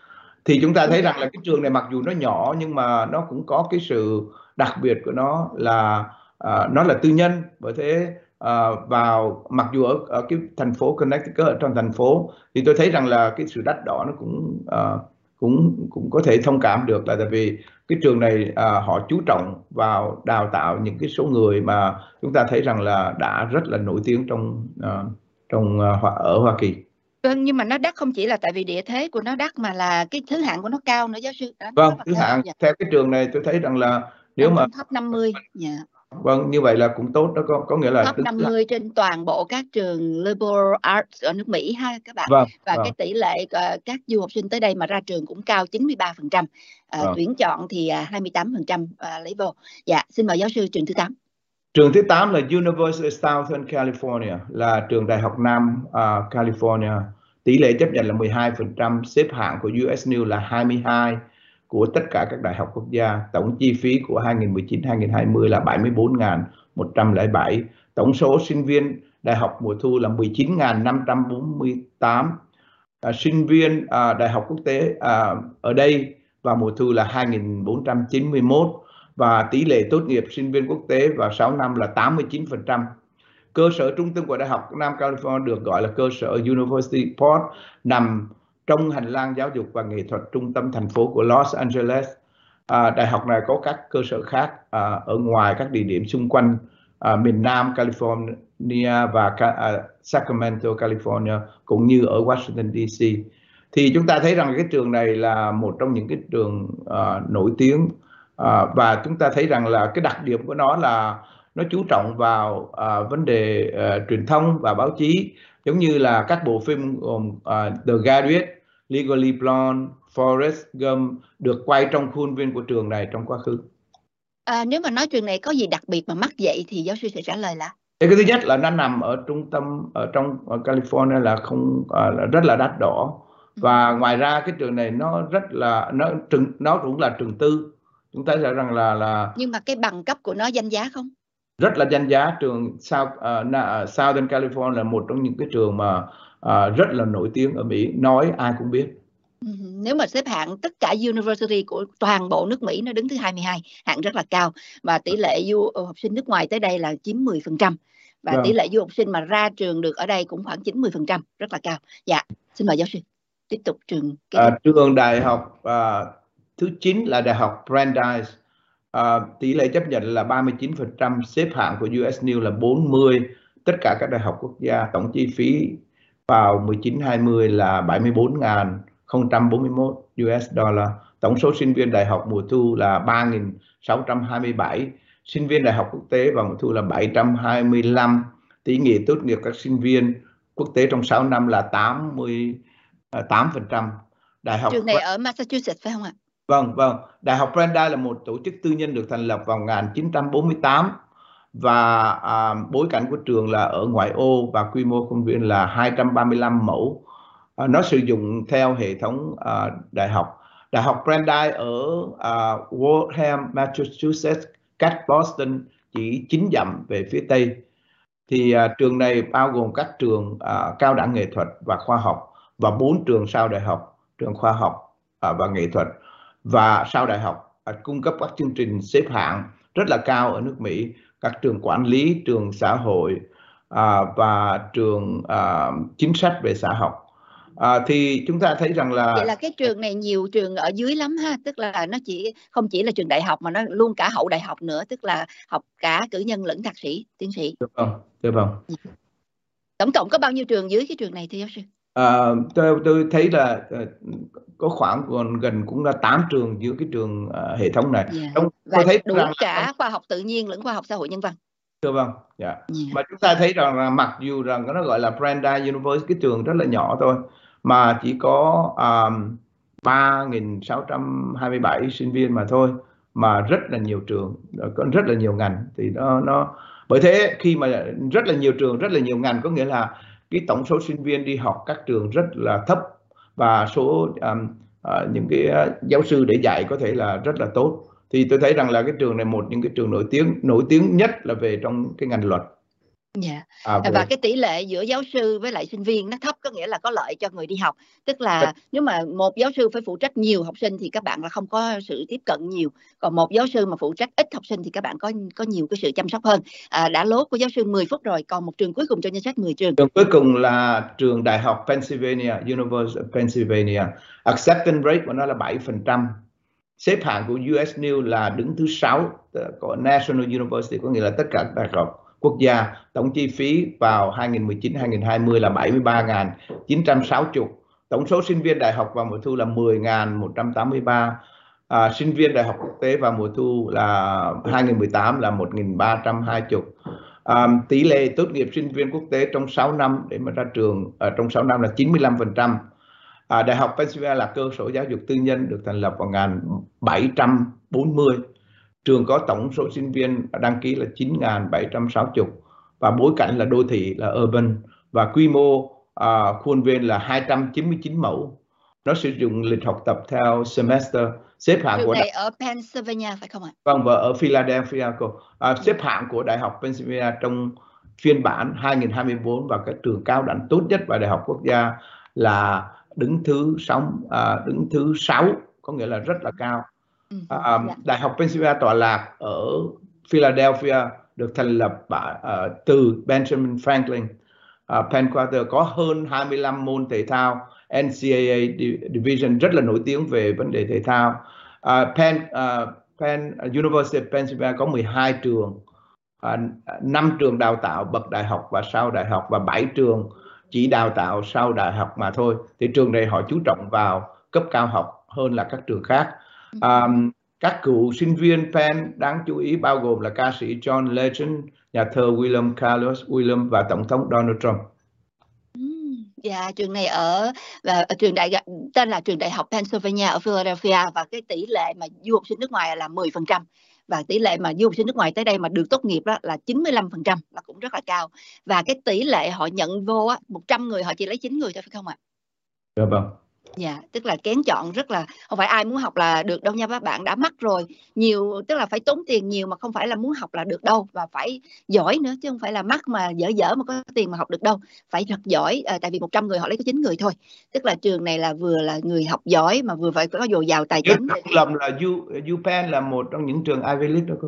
thì chúng ta thấy rằng là cái trường này mặc dù nó nhỏ nhưng mà nó cũng có cái sự đặc biệt của nó là uh, nó là tư nhân bởi thế uh, vào mặc dù ở, ở cái thành phố Connecticut ở trong thành phố thì tôi thấy rằng là cái sự đắt đỏ nó cũng uh, cũng cũng có thể thông cảm được là tại vì cái trường này uh, họ chú trọng vào đào tạo những cái số người mà chúng ta thấy rằng là đã rất là nổi tiếng trong uh, trong uh, ở Hoa Kỳ. Vâng, nhưng mà nó đắt không chỉ là tại vì địa thế của nó đắt mà là cái thứ hạng của nó cao nữa giáo sư. Đó, vâng, thứ hạng dạ. theo cái trường này tôi thấy rằng là nếu mà thấp 50, dạ. Vâng, như vậy là cũng tốt đó có có nghĩa là top 50 là... trên toàn bộ các trường liberal arts ở nước Mỹ ha các bạn. Vâng, và vâng. cái tỷ lệ uh, các du học sinh tới đây mà ra trường cũng cao 93%. Uh, vâng. tuyển chọn thì uh, 28% uh, lấy vô. Dạ, xin mời giáo sư trường thứ 8. Trường thứ 8 là University of Southern California là trường đại học Nam uh, California. Tỷ lệ chấp nhận là 12%, xếp hạng của US News là 22 của tất cả các đại học quốc gia. Tổng chi phí của 2019-2020 là 74.107. Tổng số sinh viên đại học mùa thu là 19.548. À, sinh viên à, đại học quốc tế à, ở đây vào mùa thu là 2.491 và tỷ lệ tốt nghiệp sinh viên quốc tế vào 6 năm là 89%. Cơ sở trung tâm của Đại học Nam California được gọi là cơ sở University Port nằm trong hành lang giáo dục và nghệ thuật trung tâm thành phố của Los Angeles. À, đại học này có các cơ sở khác à, ở ngoài các địa điểm xung quanh à, miền Nam California và à, Sacramento, California cũng như ở Washington DC. Thì chúng ta thấy rằng cái trường này là một trong những cái trường à, nổi tiếng uh, và chúng ta thấy rằng là cái đặc điểm của nó là nó chú trọng vào uh, vấn đề uh, truyền thông và báo chí giống như là các bộ phim gồm uh, The Graduate, Legally Blonde, Forrest Gump được quay trong khuôn viên của trường này trong quá khứ. À, nếu mà nói trường này có gì đặc biệt mà mắc vậy thì giáo sư sẽ trả lời là cái thứ nhất là nó nằm ở trung tâm ở trong ở California là không uh, là rất là đắt đỏ ừ. và ngoài ra cái trường này nó rất là nó trường nó cũng là trường tư chúng ta thấy rằng là là nhưng mà cái bằng cấp của nó danh giá không? Rất là danh giá. Trường South uh, Southern California là một trong những cái trường mà uh, rất là nổi tiếng ở Mỹ. Nói ai cũng biết. Ừ, nếu mà xếp hạng tất cả university của toàn bộ nước Mỹ nó đứng thứ 22 hạng rất là cao. Và tỷ lệ du học sinh nước ngoài tới đây là chiếm 10% và vâng. tỷ lệ du học sinh mà ra trường được ở đây cũng khoảng 90% rất là cao. Dạ xin mời giáo sư tiếp tục trường à, trường đại học uh, thứ 9 là đại học Brandeis À, tỷ lệ chấp nhận là 39%, xếp hạng của US News là 40, tất cả các đại học quốc gia tổng chi phí vào 19-20 là 74.041 US dollar. Tổng số sinh viên đại học mùa thu là 3.627, sinh viên đại học quốc tế vào mùa thu là 725, tỷ nghị tốt nghiệp các sinh viên quốc tế trong 6 năm là 88%. Đại học Trường này ở Massachusetts phải không ạ? Vâng, vâng. Đại học Brandeis là một tổ chức tư nhân được thành lập vào 1948 và à, bối cảnh của trường là ở ngoại ô và quy mô công viên là 235 mẫu. À, nó sử dụng theo hệ thống à, đại học. Đại học Brandeis ở à, Wareham, Massachusetts, cách Boston chỉ 9 dặm về phía tây. thì à, trường này bao gồm các trường à, cao đẳng nghệ thuật và khoa học và bốn trường sau đại học trường khoa học à, và nghệ thuật và sau đại học uh, cung cấp các chương trình xếp hạng rất là cao ở nước Mỹ các trường quản lý trường xã hội uh, và trường uh, chính sách về xã học À, thì chúng ta thấy rằng là vậy là cái trường này nhiều trường ở dưới lắm ha tức là nó chỉ không chỉ là trường đại học mà nó luôn cả hậu đại học nữa tức là học cả cử nhân lẫn thạc sĩ tiến sĩ. Được không? Được không? Tổng cộng có bao nhiêu trường dưới cái trường này thưa giáo sư à, tôi tôi thấy là uh, có khoảng còn gần cũng là 8 trường giữa cái trường uh, hệ thống này yeah. Trong, Và tôi thấy đủ rằng cả là... khoa học tự nhiên lẫn khoa học xã hội nhân văn thưa vâng dạ yeah. mà chúng ta thấy rằng là mặc dù rằng nó gọi là Brandeis University cái trường rất là nhỏ thôi mà chỉ có um, 3.627 sinh viên mà thôi mà rất là nhiều trường có rất là nhiều ngành thì nó nó bởi thế khi mà rất là nhiều trường rất là nhiều ngành có nghĩa là cái tổng số sinh viên đi học các trường rất là thấp và số um, uh, những cái à, giáo sư để dạy có thể là rất là tốt. Thì tôi thấy rằng là cái trường này một những cái trường nổi tiếng nổi tiếng nhất là về trong cái ngành luật. Dạ. À, và cái tỷ lệ giữa giáo sư với lại sinh viên nó thấp có nghĩa là có lợi cho người đi học. Tức là nếu mà một giáo sư phải phụ trách nhiều học sinh thì các bạn là không có sự tiếp cận nhiều. Còn một giáo sư mà phụ trách ít học sinh thì các bạn có có nhiều cái sự chăm sóc hơn. À, đã lốt của giáo sư 10 phút rồi, còn một trường cuối cùng cho danh sách 10 trường. Trường cuối cùng là trường Đại học Pennsylvania, University of Pennsylvania. Acceptance rate của nó là 7%. Xếp hạng của US News là đứng thứ 6 của National University có nghĩa là tất cả đại học quốc gia. Tổng chi phí vào 2019-2020 là 73.960. Tổng số sinh viên đại học vào mùa thu là 10.183. À, sinh viên đại học quốc tế vào mùa thu là 2018 là 1.320. À, tỷ lệ tốt nghiệp sinh viên quốc tế trong 6 năm để mà ra trường à, trong 6 năm là 95%. À, Đại học Pennsylvania là cơ sở giáo dục tư nhân được thành lập vào 1740 trường có tổng số sinh viên đăng ký là 9.760 và bối cảnh là đô thị là urban và quy mô uh, khuôn viên là 299 mẫu. Nó sử dụng lịch học tập theo semester xếp hạng Trường của này ở Pennsylvania phải không ạ? Vâng và ở Philadelphia cô. À, xếp hạng của Đại học Pennsylvania trong phiên bản 2024 và các trường cao đẳng tốt nhất và đại học quốc gia là đứng thứ sáu à, đứng thứ sáu có nghĩa là rất là cao À, Đại học Pennsylvania tọa lạc ở Philadelphia được thành lập uh, từ Benjamin Franklin. Uh, Penn Quarter có hơn 25 môn thể thao NCAA Division rất là nổi tiếng về vấn đề thể thao. Uh, Penn, uh, Penn University of Pennsylvania có 12 trường, uh, 5 trường đào tạo bậc đại học và sau đại học và 7 trường chỉ đào tạo sau đại học mà thôi. Thì trường này họ chú trọng vào cấp cao học hơn là các trường khác. Um, các cựu sinh viên Penn đáng chú ý bao gồm là ca sĩ John Legend, nhà thơ William Carlos William và tổng thống Donald Trump. Dạ, trường này ở và ở trường đại tên là trường đại học Pennsylvania ở Philadelphia và cái tỷ lệ mà du học sinh nước ngoài là 10% và tỷ lệ mà du học sinh nước ngoài tới đây mà được tốt nghiệp đó là 95% là cũng rất là cao và cái tỷ lệ họ nhận vô á 100 người họ chỉ lấy 9 người thôi phải không ạ? Dạ vâng. Dạ, tức là kén chọn rất là không phải ai muốn học là được đâu nha các bạn đã mắc rồi. Nhiều tức là phải tốn tiền nhiều mà không phải là muốn học là được đâu và phải giỏi nữa chứ không phải là mắc mà dở dở mà có tiền mà học được đâu. Phải thật giỏi à, tại vì 100 người họ lấy có 9 người thôi. Tức là trường này là vừa là người học giỏi mà vừa phải có dồi dào tài chính lầm là U UPenn là một trong những trường Ivy League đó cô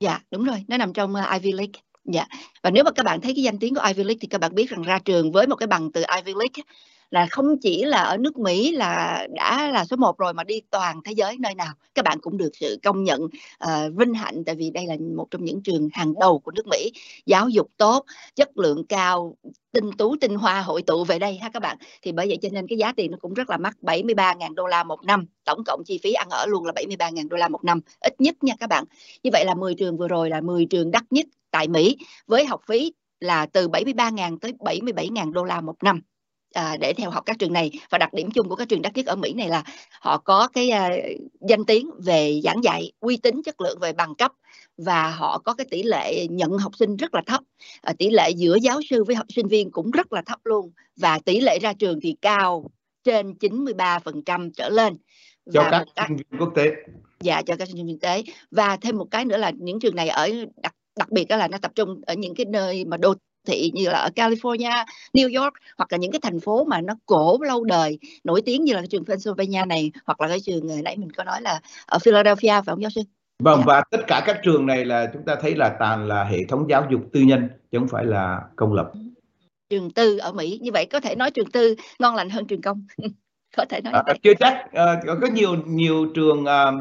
dạ đúng rồi nó nằm trong uh, Ivy League. Dạ và nếu mà các bạn thấy cái danh tiếng của Ivy League thì các bạn biết rằng ra trường với một cái bằng từ Ivy League là không chỉ là ở nước Mỹ là đã là số 1 rồi mà đi toàn thế giới nơi nào. Các bạn cũng được sự công nhận uh, vinh hạnh tại vì đây là một trong những trường hàng đầu của nước Mỹ. Giáo dục tốt chất lượng cao tinh tú tinh hoa hội tụ về đây ha các bạn. Thì bởi vậy cho nên cái giá tiền nó cũng rất là mắc 73.000 đô la một năm. Tổng cộng chi phí ăn ở luôn là 73.000 đô la một năm. Ít nhất nha các bạn. Như vậy là 10 trường vừa rồi là 10 trường đắt nhất tại Mỹ với học phí là từ 73.000 tới 77.000 đô la một năm à, để theo học các trường này. Và đặc điểm chung của các trường đắt nhất ở Mỹ này là họ có cái à, danh tiếng về giảng dạy uy tín chất lượng về bằng cấp và họ có cái tỷ lệ nhận học sinh rất là thấp. À, tỷ lệ giữa giáo sư với học sinh viên cũng rất là thấp luôn và tỷ lệ ra trường thì cao trên 93% trở lên. Cho và các sinh viên quốc tế. Dạ cho các sinh viên quốc tế. Và thêm một cái nữa là những trường này ở đặc đặc biệt đó là nó tập trung ở những cái nơi mà đô thị như là ở California, New York hoặc là những cái thành phố mà nó cổ lâu đời nổi tiếng như là cái trường Pennsylvania này hoặc là cái trường nãy mình có nói là ở Philadelphia phải không giáo sư? Vâng dạ. và tất cả các trường này là chúng ta thấy là toàn là hệ thống giáo dục tư nhân chứ không phải là công lập. Trường tư ở Mỹ như vậy có thể nói trường tư ngon lành hơn trường công. có thể nói à, chưa chắc à, có nhiều nhiều trường à,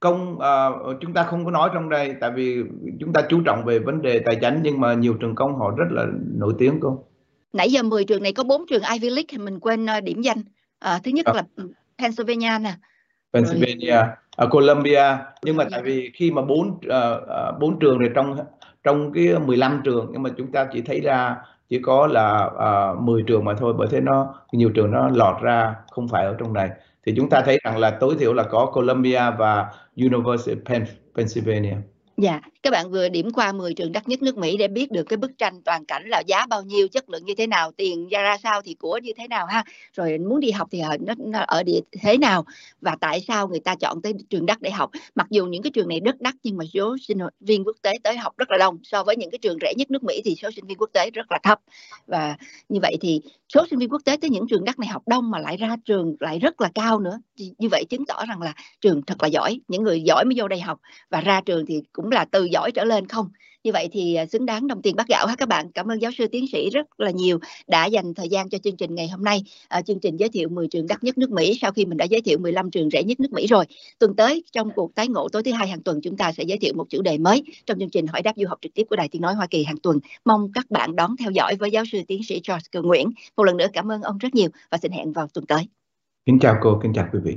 công à, chúng ta không có nói trong đây tại vì chúng ta chú trọng về vấn đề tài chính nhưng mà nhiều trường công họ rất là nổi tiếng cô. Nãy giờ 10 trường này có bốn trường Ivy League mình quên uh, điểm danh. À, thứ nhất à. là Pennsylvania nè. Pennsylvania rồi. ở Columbia. Nhưng mà tại vì khi mà bốn uh, bốn trường này trong trong cái 15 trường nhưng mà chúng ta chỉ thấy ra chỉ có là uh, 10 trường mà thôi bởi thế nó nhiều trường nó lọt ra không phải ở trong này thì chúng ta thấy rằng là tối thiểu là có Columbia và University of Pennsylvania. Dạ, các bạn vừa điểm qua 10 trường đắt nhất nước Mỹ để biết được cái bức tranh toàn cảnh là giá bao nhiêu, chất lượng như thế nào, tiền ra ra sao thì của như thế nào ha. Rồi muốn đi học thì nó, nó ở địa thế nào và tại sao người ta chọn tới trường đắt để học. Mặc dù những cái trường này rất đắt nhưng mà số sinh viên quốc tế tới học rất là đông. So với những cái trường rẻ nhất nước Mỹ thì số sinh viên quốc tế rất là thấp. Và như vậy thì số sinh viên quốc tế tới những trường đắt này học đông mà lại ra trường lại rất là cao nữa. Như vậy chứng tỏ rằng là trường thật là giỏi, những người giỏi mới vô đây học và ra trường thì cũng là từ giỏi trở lên không như vậy thì à, xứng đáng đồng tiền bát gạo ha các bạn. Cảm ơn giáo sư tiến sĩ rất là nhiều đã dành thời gian cho chương trình ngày hôm nay. À, chương trình giới thiệu 10 trường đắt nhất nước Mỹ. Sau khi mình đã giới thiệu 15 trường rẻ nhất nước Mỹ rồi tuần tới trong cuộc tái ngộ tối thứ hai hàng tuần chúng ta sẽ giới thiệu một chủ đề mới trong chương trình hỏi đáp du học trực tiếp của đài tiếng nói Hoa Kỳ hàng tuần. Mong các bạn đón theo dõi với giáo sư tiến sĩ George Cường Nguyễn. Một lần nữa cảm ơn ông rất nhiều và xin hẹn vào tuần tới. Kính chào cô kính chào quý vị.